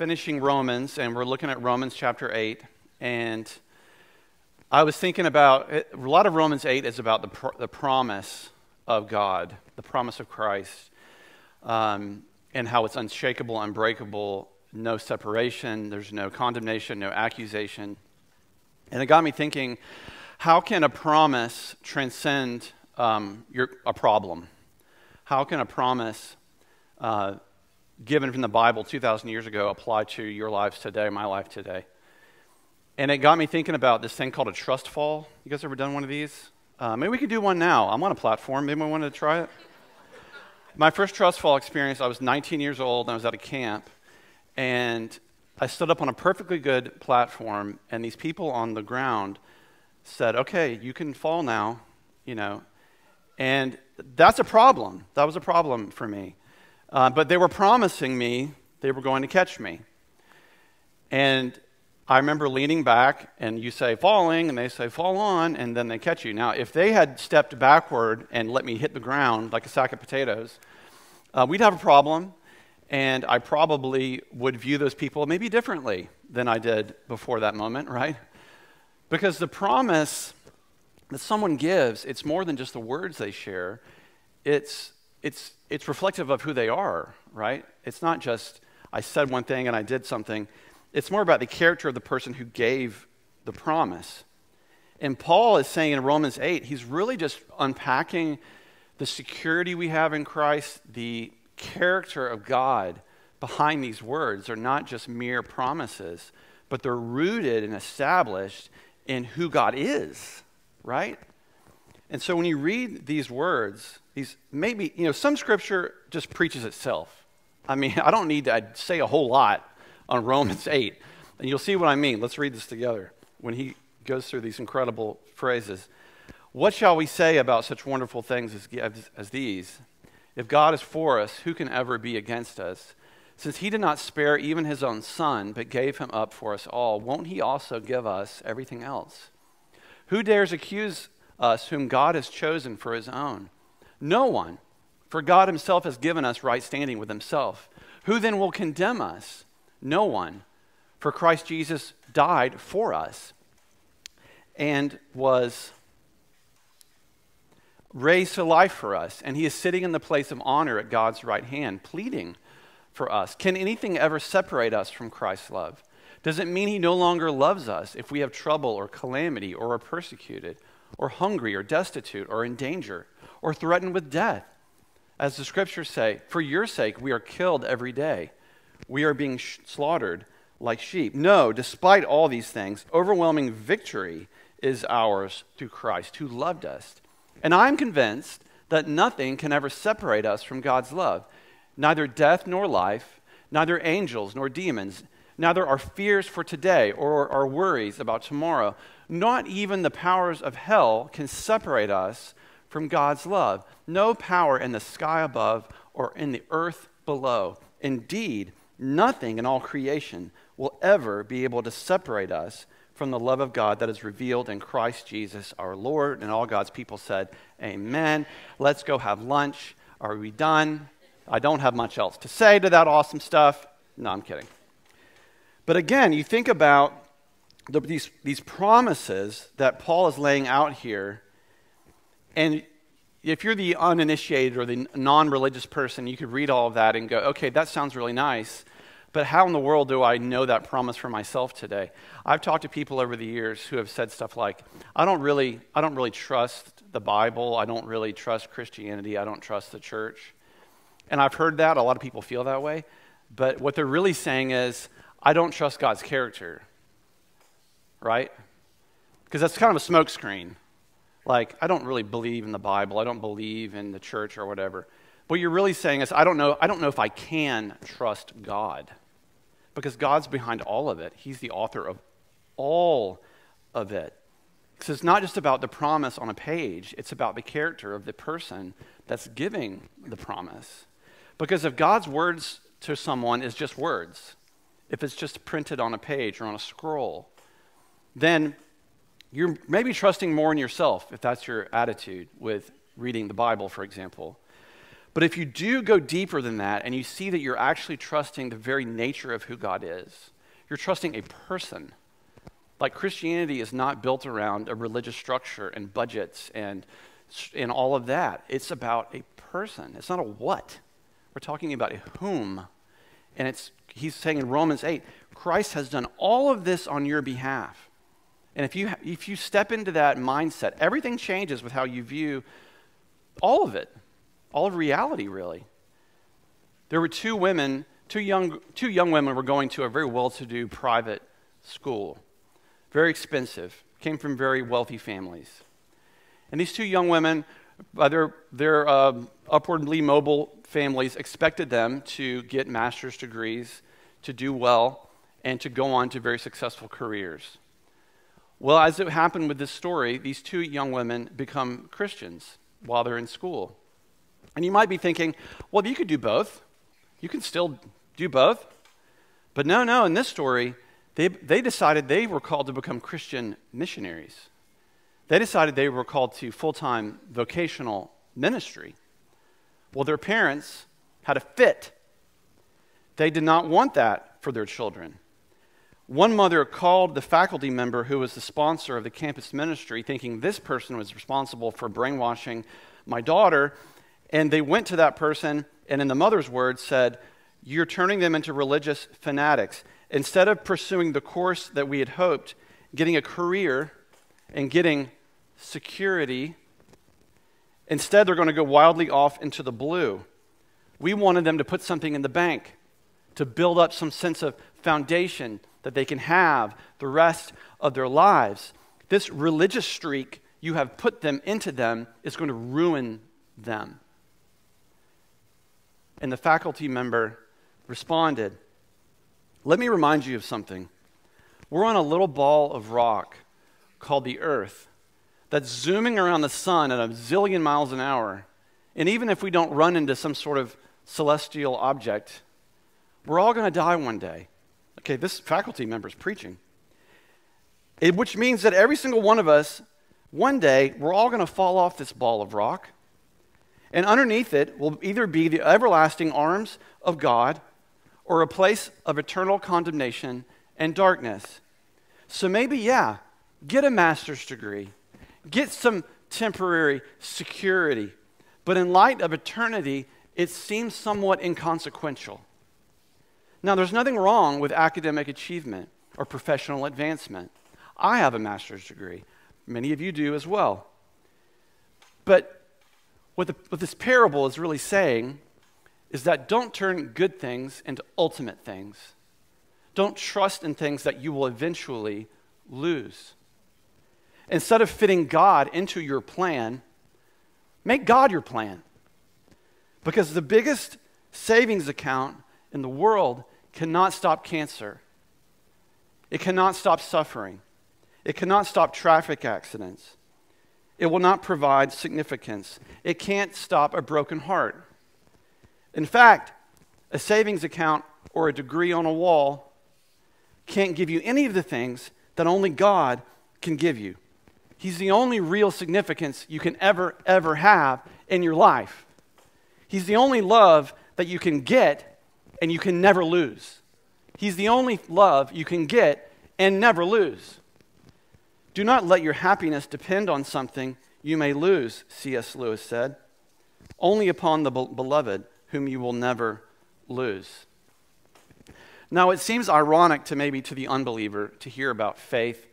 finishing Romans, and we're looking at Romans chapter 8. And I was thinking about a lot of Romans 8 is about the, the promise of God, the promise of Christ, um, and how it's unshakable, unbreakable, no separation, there's no condemnation, no accusation. And it got me thinking how can a promise transcend um, your, a problem? How can a promise uh, given from the Bible 2,000 years ago apply to your lives today, my life today? And it got me thinking about this thing called a trust fall. You guys ever done one of these? Uh, maybe we could do one now. I'm on a platform. Maybe I want to try it. My first trust fall experience, I was 19 years old and I was at a camp. And I stood up on a perfectly good platform, and these people on the ground said, Okay, you can fall now, you know. And that's a problem. That was a problem for me. Uh, but they were promising me they were going to catch me. And I remember leaning back, and you say falling, and they say fall on, and then they catch you. Now, if they had stepped backward and let me hit the ground like a sack of potatoes, uh, we'd have a problem, and I probably would view those people maybe differently than I did before that moment, right? Because the promise that someone gives, it's more than just the words they share, it's, it's, it's reflective of who they are, right? It's not just I said one thing and I did something. It's more about the character of the person who gave the promise. And Paul is saying in Romans 8, he's really just unpacking the security we have in Christ, the character of God behind these words. They're not just mere promises, but they're rooted and established in who God is, right? And so when you read these words, maybe, you know, some scripture just preaches itself. I mean, I don't need to say a whole lot on Romans 8. And you'll see what I mean. Let's read this together when he goes through these incredible phrases. What shall we say about such wonderful things as, as these? If God is for us, who can ever be against us? Since he did not spare even his own son, but gave him up for us all, won't he also give us everything else? Who dares accuse us whom God has chosen for his own? No one, for God himself has given us right standing with himself. Who then will condemn us? No one, for Christ Jesus died for us and was raised to life for us, and he is sitting in the place of honor at God's right hand, pleading for us. Can anything ever separate us from Christ's love? Does it mean he no longer loves us if we have trouble or calamity or are persecuted? or hungry or destitute or in danger or threatened with death. As the scriptures say, for your sake we are killed every day. We are being sh- slaughtered like sheep. No, despite all these things, overwhelming victory is ours through Christ who loved us. And I'm convinced that nothing can ever separate us from God's love. Neither death nor life, neither angels nor demons, neither our fears for today or our worries about tomorrow, not even the powers of hell can separate us from God's love. No power in the sky above or in the earth below. Indeed, nothing in all creation will ever be able to separate us from the love of God that is revealed in Christ Jesus our Lord. And all God's people said, Amen. Let's go have lunch. Are we done? I don't have much else to say to that awesome stuff. No, I'm kidding. But again, you think about the, these, these promises that Paul is laying out here, and if you're the uninitiated or the non religious person, you could read all of that and go, okay, that sounds really nice, but how in the world do I know that promise for myself today? I've talked to people over the years who have said stuff like, I don't really, I don't really trust the Bible, I don't really trust Christianity, I don't trust the church. And I've heard that, a lot of people feel that way, but what they're really saying is, I don't trust God's character right? Because that's kind of a smokescreen. Like, I don't really believe in the Bible. I don't believe in the church or whatever. What you're really saying is, I don't know, I don't know if I can trust God. Because God's behind all of it. He's the author of all of it. So it's not just about the promise on a page, it's about the character of the person that's giving the promise. Because if God's words to someone is just words, if it's just printed on a page or on a scroll, then you're maybe trusting more in yourself if that's your attitude with reading the Bible, for example. But if you do go deeper than that and you see that you're actually trusting the very nature of who God is, you're trusting a person. Like Christianity is not built around a religious structure and budgets and, and all of that. It's about a person. It's not a what. We're talking about a whom. And it's he's saying in Romans 8, Christ has done all of this on your behalf. And if you, if you step into that mindset, everything changes with how you view all of it, all of reality, really. There were two women, two young, two young women were going to a very well to do private school, very expensive, came from very wealthy families. And these two young women, by their, their uh, upwardly mobile families, expected them to get master's degrees, to do well, and to go on to very successful careers. Well, as it happened with this story, these two young women become Christians while they're in school. And you might be thinking, well, you could do both. You can still do both. But no, no, in this story, they, they decided they were called to become Christian missionaries. They decided they were called to full time vocational ministry. Well, their parents had a fit. They did not want that for their children. One mother called the faculty member who was the sponsor of the campus ministry, thinking this person was responsible for brainwashing my daughter. And they went to that person, and in the mother's words, said, You're turning them into religious fanatics. Instead of pursuing the course that we had hoped, getting a career and getting security, instead they're going to go wildly off into the blue. We wanted them to put something in the bank to build up some sense of foundation that they can have the rest of their lives. This religious streak you have put them into them is going to ruin them. And the faculty member responded, Let me remind you of something. We're on a little ball of rock called the Earth that's zooming around the sun at a zillion miles an hour. And even if we don't run into some sort of celestial object, we're all going to die one day. Okay, this faculty member is preaching. It, which means that every single one of us, one day, we're all going to fall off this ball of rock. And underneath it will either be the everlasting arms of God or a place of eternal condemnation and darkness. So maybe, yeah, get a master's degree, get some temporary security. But in light of eternity, it seems somewhat inconsequential. Now, there's nothing wrong with academic achievement or professional advancement. I have a master's degree. Many of you do as well. But what, the, what this parable is really saying is that don't turn good things into ultimate things. Don't trust in things that you will eventually lose. Instead of fitting God into your plan, make God your plan. Because the biggest savings account in the world cannot stop cancer. It cannot stop suffering. It cannot stop traffic accidents. It will not provide significance. It can't stop a broken heart. In fact, a savings account or a degree on a wall can't give you any of the things that only God can give you. He's the only real significance you can ever, ever have in your life. He's the only love that you can get and you can never lose. He's the only love you can get and never lose. Do not let your happiness depend on something you may lose, C.S. Lewis said, only upon the beloved whom you will never lose. Now, it seems ironic to maybe to the unbeliever to hear about faith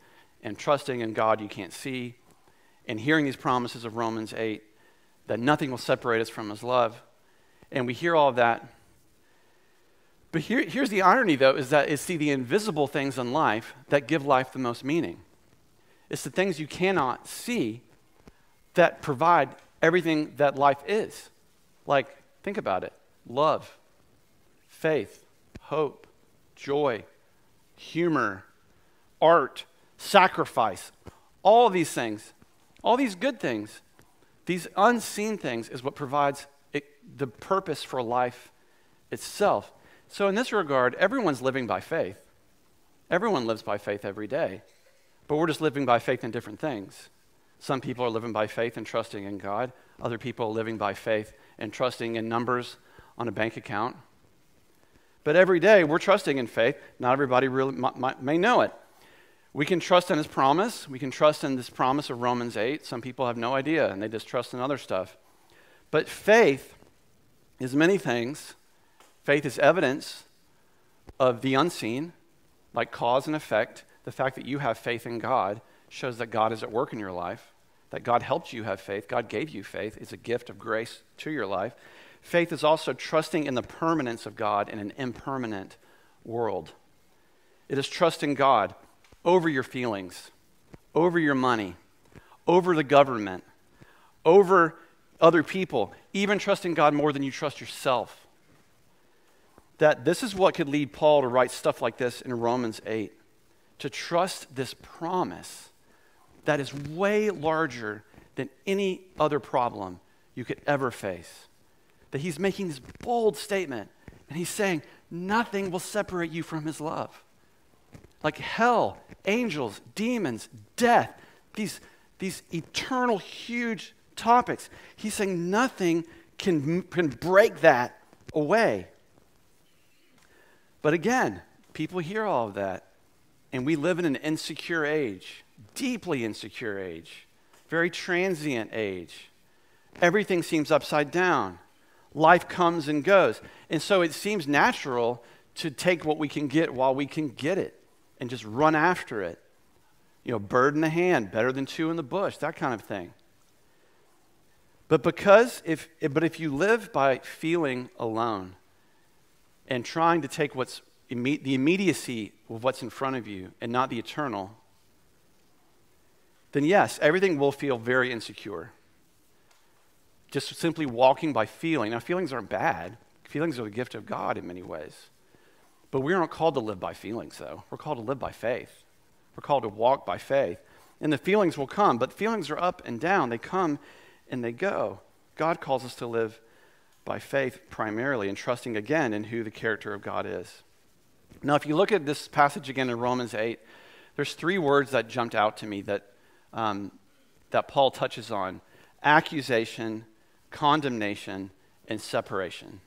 and trusting in God you can't see and hearing these promises of Romans 8 that nothing will separate us from his love. And we hear all that but here, here's the irony, though, is that it's the, the invisible things in life that give life the most meaning. It's the things you cannot see that provide everything that life is. Like, think about it love, faith, hope, joy, humor, art, sacrifice. All these things, all these good things, these unseen things is what provides it, the purpose for life itself. So, in this regard, everyone's living by faith. Everyone lives by faith every day, but we're just living by faith in different things. Some people are living by faith and trusting in God. other people are living by faith and trusting in numbers on a bank account. But every day we're trusting in faith. Not everybody really may know it. We can trust in his promise. We can trust in this promise of Romans 8. Some people have no idea and they just trust in other stuff. But faith is many things. Faith is evidence of the unseen, like cause and effect. The fact that you have faith in God shows that God is at work in your life, that God helped you have faith, God gave you faith. It's a gift of grace to your life. Faith is also trusting in the permanence of God in an impermanent world. It is trusting God over your feelings, over your money, over the government, over other people, even trusting God more than you trust yourself. That this is what could lead Paul to write stuff like this in Romans 8 to trust this promise that is way larger than any other problem you could ever face. That he's making this bold statement, and he's saying, Nothing will separate you from his love. Like hell, angels, demons, death, these, these eternal, huge topics. He's saying nothing can, can break that away. But again, people hear all of that, and we live in an insecure age, deeply insecure age, very transient age. Everything seems upside down. Life comes and goes. And so it seems natural to take what we can get while we can get it and just run after it. You know, bird in the hand, better than two in the bush, that kind of thing. But because if but if you live by feeling alone and trying to take what's the immediacy of what's in front of you and not the eternal, then yes, everything will feel very insecure. Just simply walking by feeling. Now, feelings aren't bad. Feelings are the gift of God in many ways. But we aren't called to live by feelings, though. We're called to live by faith. We're called to walk by faith. And the feelings will come, but feelings are up and down. They come and they go. God calls us to live by faith primarily and trusting again in who the character of God is. Now, if you look at this passage again in Romans 8, there's three words that jumped out to me that, um, that Paul touches on accusation, condemnation, and separation.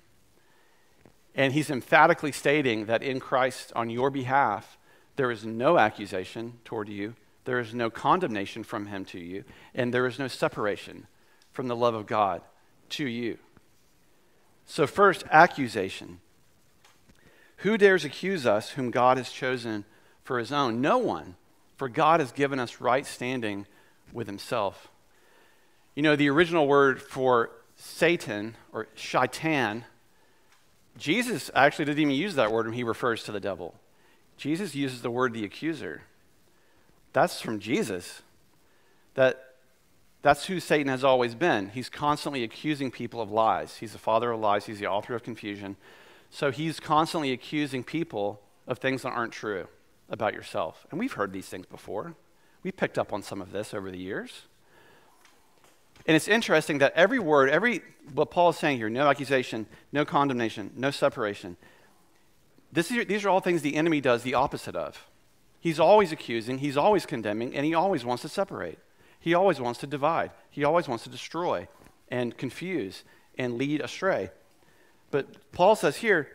And he's emphatically stating that in Christ, on your behalf, there is no accusation toward you, there is no condemnation from him to you, and there is no separation from the love of God to you. So, first, accusation. Who dares accuse us whom God has chosen for his own? No one, for God has given us right standing with himself. You know, the original word for Satan or shaitan, Jesus actually doesn't even use that word when he refers to the devil. Jesus uses the word the accuser. That's from Jesus. That that's who Satan has always been. He's constantly accusing people of lies. He's the father of lies, he's the author of confusion. So he's constantly accusing people of things that aren't true about yourself. And we've heard these things before. We picked up on some of this over the years. And it's interesting that every word, every what Paul is saying here, no accusation, no condemnation, no separation. This is, these are all things the enemy does the opposite of. He's always accusing, he's always condemning, and he always wants to separate. He always wants to divide, he always wants to destroy and confuse and lead astray. But Paul says here,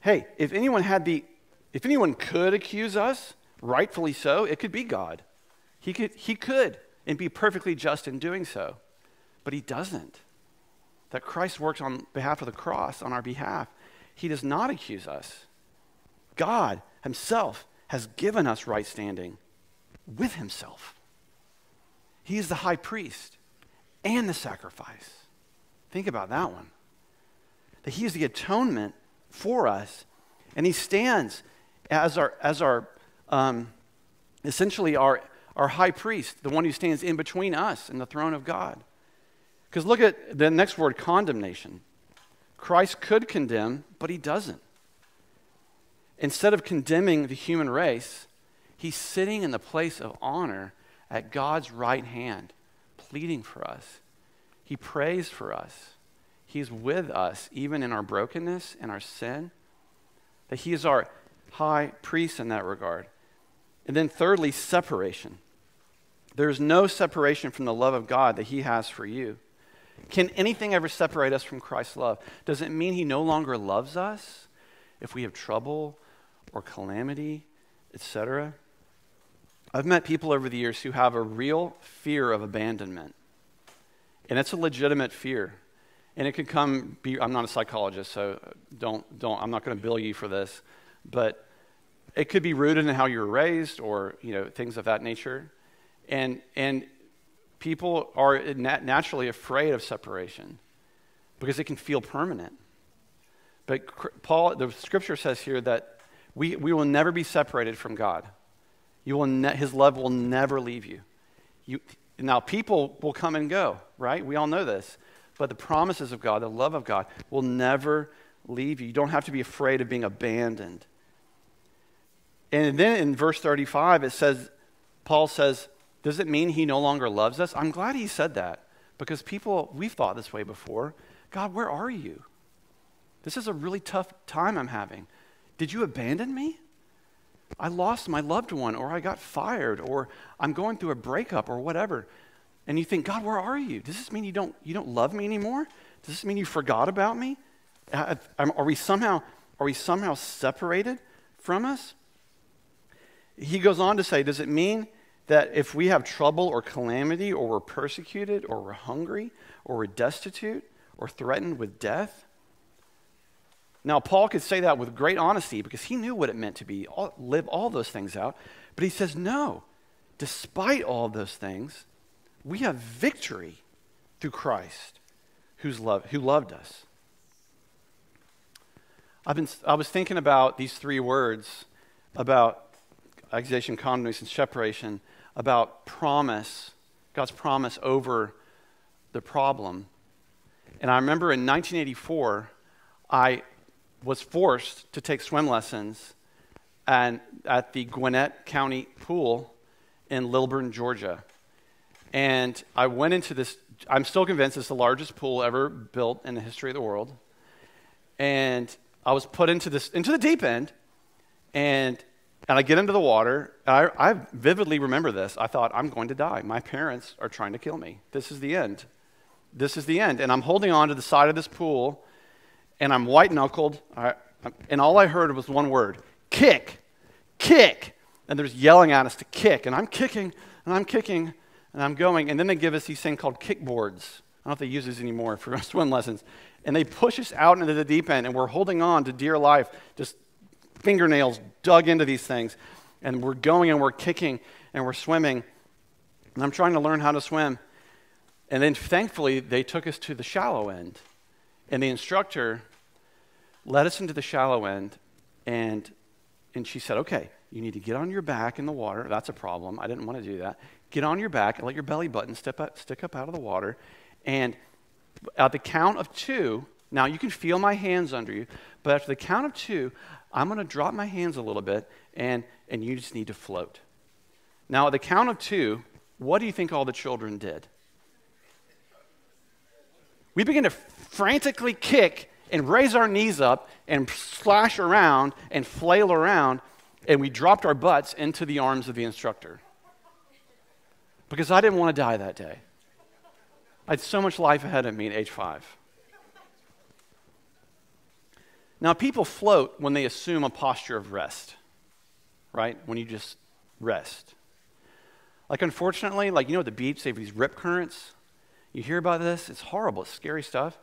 hey, if anyone had the if anyone could accuse us, rightfully so, it could be God. He could he could and be perfectly just in doing so. But he doesn't. That Christ works on behalf of the cross on our behalf. He does not accuse us. God himself has given us right standing with himself. He is the high priest and the sacrifice. Think about that one. That he is the atonement for us, and he stands as our, as our um, essentially our, our high priest, the one who stands in between us and the throne of God. Because look at the next word condemnation. Christ could condemn, but he doesn't. Instead of condemning the human race, he's sitting in the place of honor at God's right hand, pleading for us. He prays for us. He's with us, even in our brokenness and our sin. That He is our high priest in that regard. And then, thirdly, separation. There's no separation from the love of God that He has for you. Can anything ever separate us from Christ's love? Does it mean he no longer loves us if we have trouble or calamity, etc.? I've met people over the years who have a real fear of abandonment. And it's a legitimate fear. And it could come be I'm not a psychologist, so don't don't I'm not going to bill you for this, but it could be rooted in how you were raised or, you know, things of that nature. And and people are nat- naturally afraid of separation because it can feel permanent. But Paul, the scripture says here that we, we will never be separated from God. You will ne- his love will never leave you. you. Now, people will come and go, right? We all know this. But the promises of God, the love of God, will never leave you. You don't have to be afraid of being abandoned. And then in verse 35, it says, Paul says, Does it mean he no longer loves us? I'm glad he said that because people, we've thought this way before. God, where are you? This is a really tough time I'm having. Did you abandon me? I lost my loved one, or I got fired, or I'm going through a breakup, or whatever. And you think, God, where are you? Does this mean you don't, you don't love me anymore? Does this mean you forgot about me? Uh, uh, are we somehow, are we somehow separated from us? He goes on to say, Does it mean that if we have trouble or calamity, or we're persecuted, or we're hungry, or we're destitute, or threatened with death? Now, Paul could say that with great honesty because he knew what it meant to be, all, live all those things out. But he says, no, despite all those things, we have victory through Christ who's love, who loved us. I've been, I was thinking about these three words about accusation, condemnation, separation, about promise, God's promise over the problem. And I remember in 1984, I was forced to take swim lessons and, at the Gwinnett County Pool in Lilburn, Georgia. And I went into this, I'm still convinced it's the largest pool ever built in the history of the world. And I was put into this into the deep end, and and I get into the water. I, I vividly remember this. I thought I'm going to die. My parents are trying to kill me. This is the end. This is the end. And I'm holding on to the side of this pool, and I'm white knuckled. And all I heard was one word: kick, kick. And there's yelling at us to kick, and I'm kicking, and I'm kicking, and I'm going. And then they give us these things called kickboards. I don't know if they use these anymore for swim lessons and they push us out into the deep end, and we're holding on to dear life, just fingernails dug into these things. And we're going and we're kicking and we're swimming. And I'm trying to learn how to swim. And then thankfully, they took us to the shallow end. And the instructor led us into the shallow end. And, and she said, Okay, you need to get on your back in the water. That's a problem. I didn't want to do that. Get on your back and let your belly button step up, stick up out of the water. And at the count of two, now you can feel my hands under you, but after the count of two, I'm going to drop my hands a little bit and, and you just need to float. Now, at the count of two, what do you think all the children did? We begin to frantically kick and raise our knees up and slash around and flail around, and we dropped our butts into the arms of the instructor. Because I didn't want to die that day. I had so much life ahead of me at age five. Now, people float when they assume a posture of rest, right? When you just rest. Like, unfortunately, like, you know, at the beach, they have these rip currents. You hear about this? It's horrible, it's scary stuff.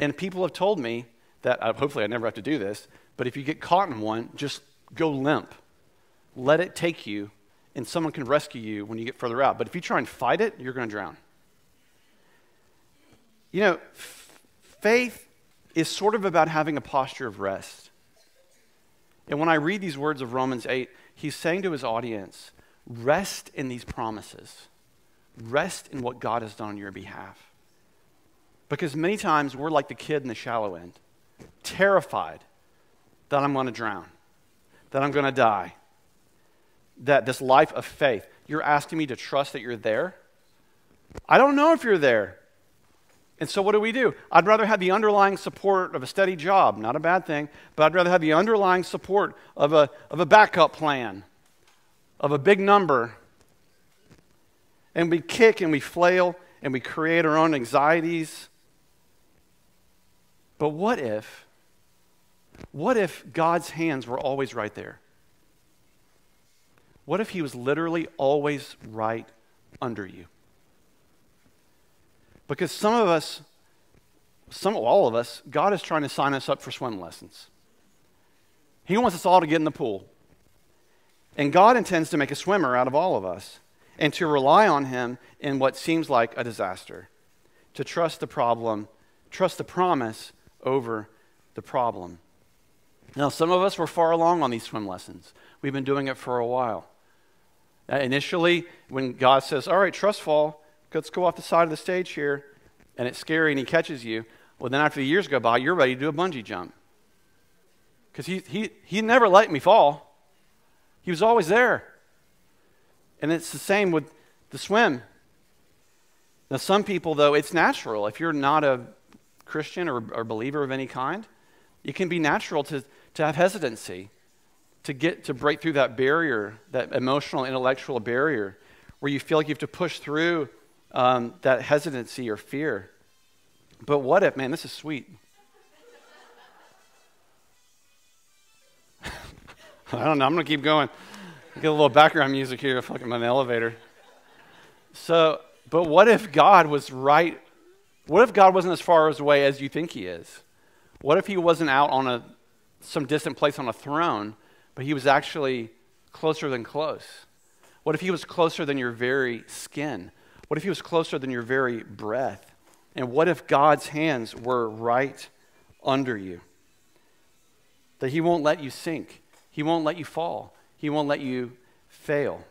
And people have told me that, uh, hopefully, I never have to do this, but if you get caught in one, just go limp. Let it take you, and someone can rescue you when you get further out. But if you try and fight it, you're going to drown. You know, f- faith is sort of about having a posture of rest. And when I read these words of Romans 8, he's saying to his audience, rest in these promises. Rest in what God has done on your behalf. Because many times we're like the kid in the shallow end, terrified that I'm going to drown, that I'm going to die, that this life of faith, you're asking me to trust that you're there? I don't know if you're there. And so, what do we do? I'd rather have the underlying support of a steady job, not a bad thing, but I'd rather have the underlying support of a, of a backup plan, of a big number. And we kick and we flail and we create our own anxieties But what if, what if God's hands were always right there? What if He was literally always right under you? Because some of us, some all of us, God is trying to sign us up for swim lessons. He wants us all to get in the pool. And God intends to make a swimmer out of all of us and to rely on Him in what seems like a disaster, to trust the problem, trust the promise over the problem. Now, some of us were far along on these swim lessons. We've been doing it for a while. Uh, initially, when God says, All right, trust fall, let's go off the side of the stage here, and it's scary and He catches you, well, then after the years go by, you're ready to do a bungee jump. Because he, he, he never let me fall, He was always there. And it's the same with the swim. Now, some people, though, it's natural. If you're not a Christian or, or believer of any kind, it can be natural to, to have hesitancy, to get to break through that barrier, that emotional, intellectual barrier, where you feel like you have to push through um, that hesitancy or fear. But what if, man, this is sweet. I don't know. I'm going to keep going. Get a little background music here, fucking an elevator. So, but what if God was right? What if God wasn't as far away as you think He is? What if He wasn't out on a some distant place on a throne, but He was actually closer than close? What if He was closer than your very skin? What if He was closer than your very breath? And what if God's hands were right under you? That He won't let you sink, He won't let you fall. He won't let you fail.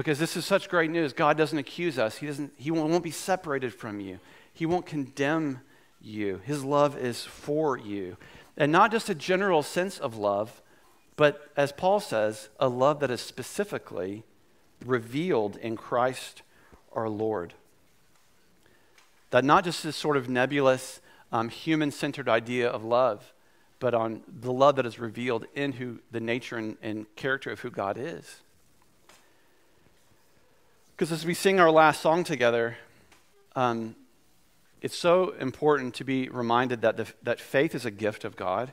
Because this is such great news. God doesn't accuse us, He, doesn't, he won't be separated from you, He won't condemn you. His love is for you. And not just a general sense of love, but as Paul says, a love that is specifically revealed in Christ our Lord. That not just this sort of nebulous, um, human centered idea of love, but on the love that is revealed in who the nature and, and character of who God is. Because as we sing our last song together, um, it's so important to be reminded that, the, that faith is a gift of God,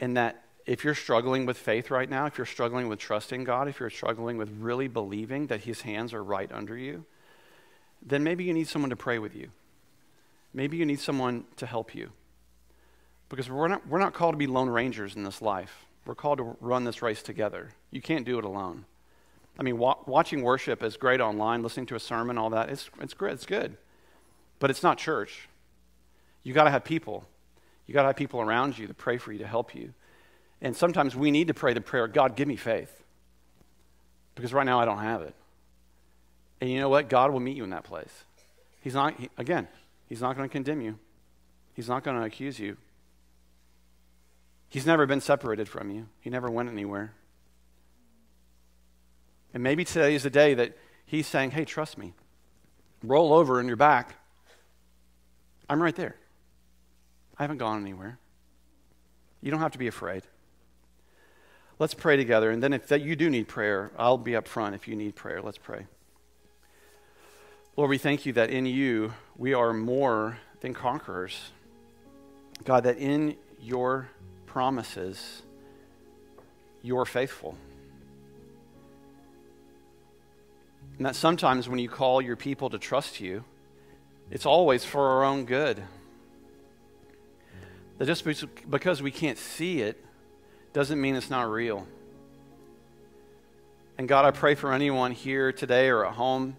and that if you're struggling with faith right now, if you're struggling with trusting God, if you're struggling with really believing that His hands are right under you, then maybe you need someone to pray with you. Maybe you need someone to help you. Because we're not, we're not called to be lone rangers in this life. We're called to run this race together. You can't do it alone. I mean, wa- watching worship is great online, listening to a sermon, all that. It's, it's great, it's good. But it's not church. You got to have people. You got to have people around you to pray for you, to help you. And sometimes we need to pray the prayer God, give me faith. Because right now I don't have it. And you know what? God will meet you in that place. He's not, he, again, He's not going to condemn you, He's not going to accuse you. He's never been separated from you, He never went anywhere. And maybe today is the day that He's saying, hey, trust me. Roll over on your back. I'm right there. I haven't gone anywhere. You don't have to be afraid. Let's pray together. And then if that you do need prayer, I'll be up front if you need prayer. Let's pray. Lord, we thank you that in you we are more than conquerors. God, that in your promises, you're faithful. And that sometimes when you call your people to trust you, it's always for our own good. That just because we can't see it doesn't mean it's not real. And God, I pray for anyone here today or at home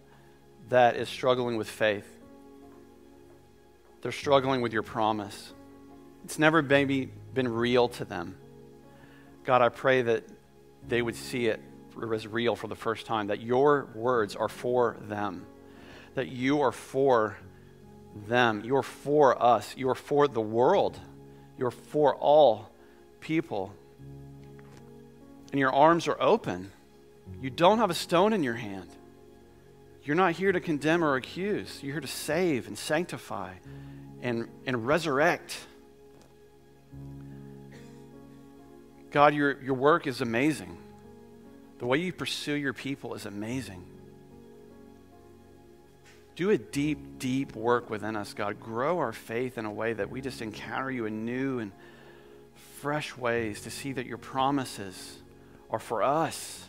that is struggling with faith. They're struggling with your promise. It's never maybe been real to them. God, I pray that they would see it as real for the first time, that your words are for them, that you are for them, you're for us, you're for the world, you're for all people. And your arms are open. You don't have a stone in your hand. You're not here to condemn or accuse. You're here to save and sanctify and, and resurrect. God, your, your work is amazing. The way you pursue your people is amazing. do a deep, deep work within us, God. Grow our faith in a way that we just encounter you in new and fresh ways to see that your promises are for us